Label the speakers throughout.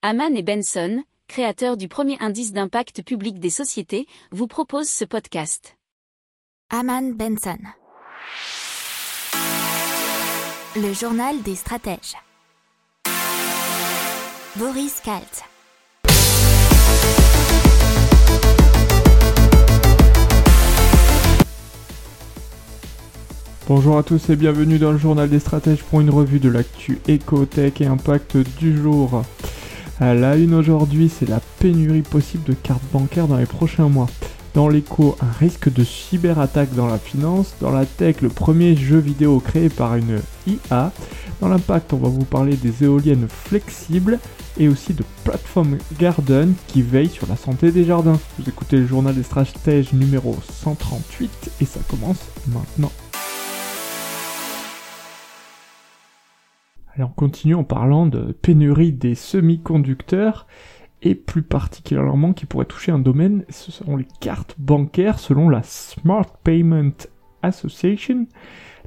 Speaker 1: Haman et Benson, créateurs du premier indice d'impact public des sociétés, vous proposent ce podcast.
Speaker 2: Haman Benson. Le journal des stratèges. Boris Kalt.
Speaker 3: Bonjour à tous et bienvenue dans le journal des stratèges pour une revue de l'actu éco-tech et impact du jour. À la une aujourd'hui, c'est la pénurie possible de cartes bancaires dans les prochains mois. Dans l'éco, un risque de cyberattaque dans la finance. Dans la tech, le premier jeu vidéo créé par une IA. Dans l'impact, on va vous parler des éoliennes flexibles et aussi de Platform Garden qui veille sur la santé des jardins. Vous écoutez le journal des stratèges numéro 138 et ça commence maintenant. On continue en parlant de pénurie des semi-conducteurs et plus particulièrement qui pourrait toucher un domaine, ce sont les cartes bancaires selon la Smart Payment Association.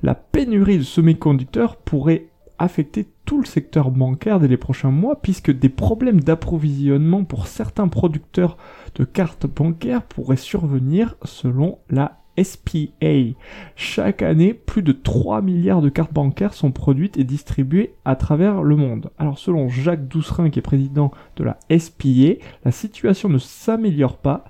Speaker 3: La pénurie de semi-conducteurs pourrait affecter tout le secteur bancaire dès les prochains mois puisque des problèmes d'approvisionnement pour certains producteurs de cartes bancaires pourraient survenir selon la SPA. Chaque année, plus de 3 milliards de cartes bancaires sont produites et distribuées à travers le monde. Alors selon Jacques Doucerin qui est président de la SPA, la situation ne s'améliore pas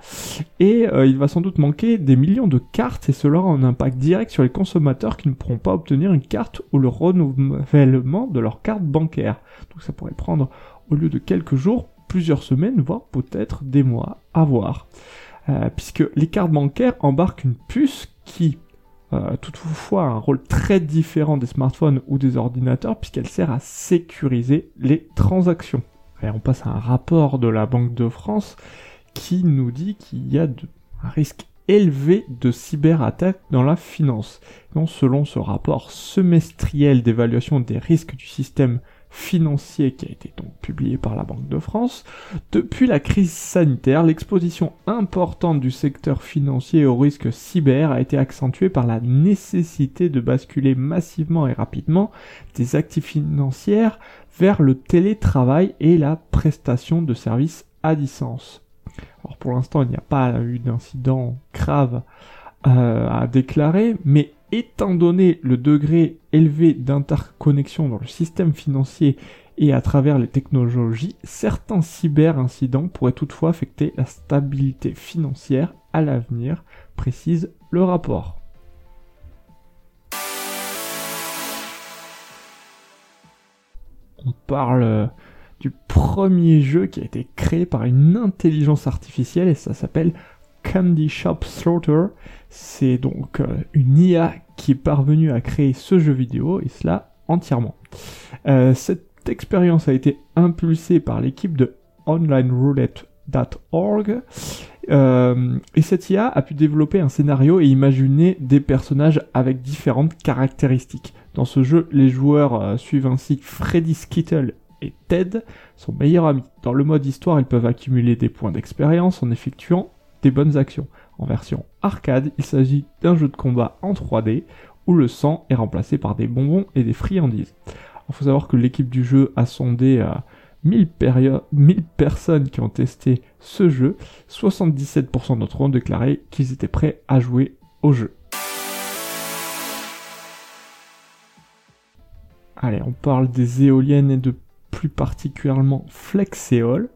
Speaker 3: et euh, il va sans doute manquer des millions de cartes et cela aura un impact direct sur les consommateurs qui ne pourront pas obtenir une carte ou le renouvellement de leur carte bancaire. Donc ça pourrait prendre au lieu de quelques jours, plusieurs semaines, voire peut-être des mois à voir. Euh, puisque les cartes bancaires embarquent une puce qui euh, toutefois a un rôle très différent des smartphones ou des ordinateurs puisqu'elle sert à sécuriser les transactions. Et on passe à un rapport de la Banque de France qui nous dit qu'il y a un risque élevé de cyberattaque dans la finance. Donc, selon ce rapport semestriel d'évaluation des risques du système financier qui a été donc publié par la Banque de France. Depuis la crise sanitaire, l'exposition importante du secteur financier au risque cyber a été accentuée par la nécessité de basculer massivement et rapidement des actifs financières vers le télétravail et la prestation de services à distance. Alors pour l'instant, il n'y a pas eu d'incident grave euh, à déclarer, mais étant donné le degré élevé d'interconnexion dans le système financier et à travers les technologies, certains cyber-incidents pourraient toutefois affecter la stabilité financière à l'avenir, précise le rapport. On parle euh, du premier jeu qui a été créé par une intelligence artificielle et ça s'appelle Candy Shop Slaughter. C'est donc euh, une IA qui est parvenue à créer ce jeu vidéo et cela entièrement. Euh, cette expérience a été impulsée par l'équipe de OnlineRoulette.org euh, et cette IA a pu développer un scénario et imaginer des personnages avec différentes caractéristiques. Dans ce jeu, les joueurs suivent ainsi Freddy Skittle et Ted, son meilleur ami. Dans le mode histoire, ils peuvent accumuler des points d'expérience en effectuant des bonnes actions. En version arcade, il s'agit d'un jeu de combat en 3D où le sang est remplacé par des bonbons et des friandises. Il faut savoir que l'équipe du jeu a sondé à 1000, 1000, personnes qui ont testé ce jeu. 77% d'entre eux ont déclaré qu'ils étaient prêts à jouer au jeu. Allez, on parle des éoliennes et de plus particulièrement Flexeol.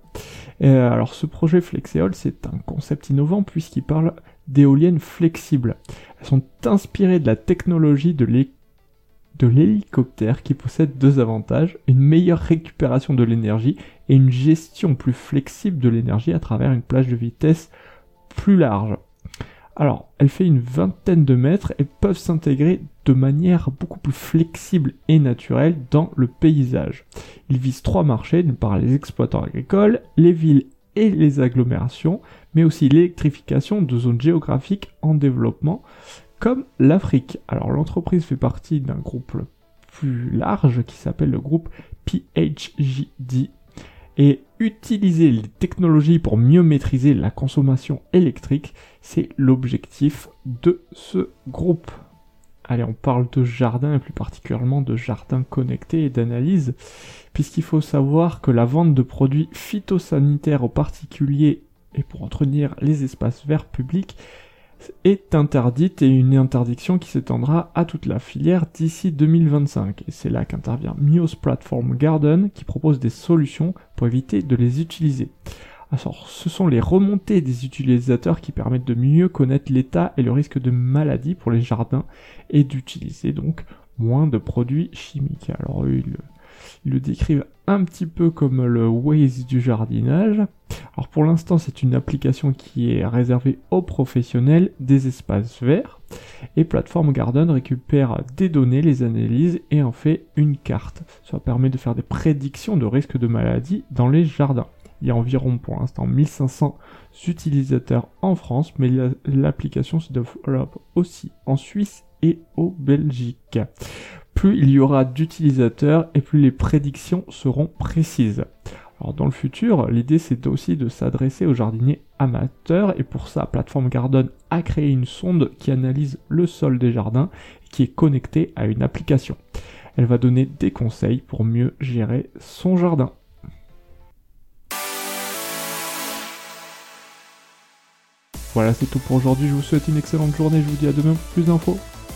Speaker 3: Euh, alors ce projet Flexeol, c'est un concept innovant puisqu'il parle d'éoliennes flexibles. Elles sont inspirées de la technologie de l'hélicoptère qui possède deux avantages, une meilleure récupération de l'énergie et une gestion plus flexible de l'énergie à travers une plage de vitesse plus large. Alors, elle fait une vingtaine de mètres et peuvent s'intégrer de manière beaucoup plus flexible et naturelle dans le paysage. Ils visent trois marchés, d'une part les exploitants agricoles, les villes et les agglomérations, mais aussi l'électrification de zones géographiques en développement, comme l'Afrique. Alors l'entreprise fait partie d'un groupe plus large qui s'appelle le groupe PHJD et utiliser les technologies pour mieux maîtriser la consommation électrique, c'est l'objectif de ce groupe. Allez, on parle de jardin et plus particulièrement de jardin connecté et d'analyse, puisqu'il faut savoir que la vente de produits phytosanitaires aux particuliers et pour entretenir les espaces verts publics est interdite et une interdiction qui s'étendra à toute la filière d'ici 2025. Et c'est là qu'intervient Mios Platform Garden qui propose des solutions pour éviter de les utiliser. Alors, ce sont les remontées des utilisateurs qui permettent de mieux connaître l'état et le risque de maladie pour les jardins et d'utiliser donc moins de produits chimiques. Alors, ils, le décrivent un petit peu comme le Waze du jardinage. Alors, pour l'instant, c'est une application qui est réservée aux professionnels des espaces verts. Et Platform Garden récupère des données, les analyse et en fait une carte. Ça permet de faire des prédictions de risque de maladie dans les jardins. Il y a environ pour l'instant 1500 utilisateurs en France, mais l'application se développe aussi en Suisse et au Belgique. Plus il y aura d'utilisateurs et plus les prédictions seront précises. Dans le futur, l'idée c'est aussi de s'adresser aux jardiniers amateurs et pour ça, Plateforme Garden a créé une sonde qui analyse le sol des jardins et qui est connectée à une application. Elle va donner des conseils pour mieux gérer son jardin. Voilà, c'est tout pour aujourd'hui. Je vous souhaite une excellente journée. Je vous dis à demain pour plus d'infos.